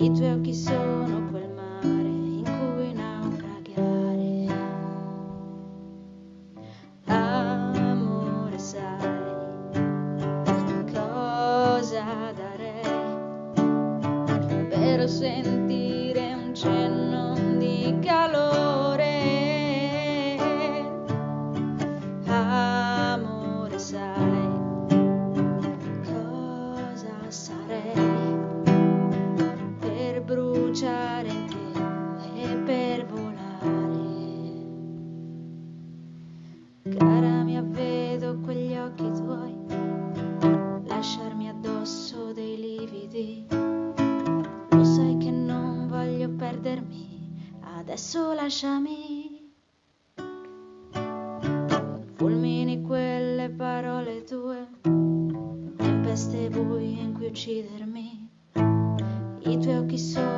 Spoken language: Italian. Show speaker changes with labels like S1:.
S1: I tuoi occhi sono quel mare in cui naufragare. Amore, sai cosa darei per sento. adesso lasciami. Fulmini quelle parole tue, tempeste buie in cui uccidermi, i tuoi occhi sono.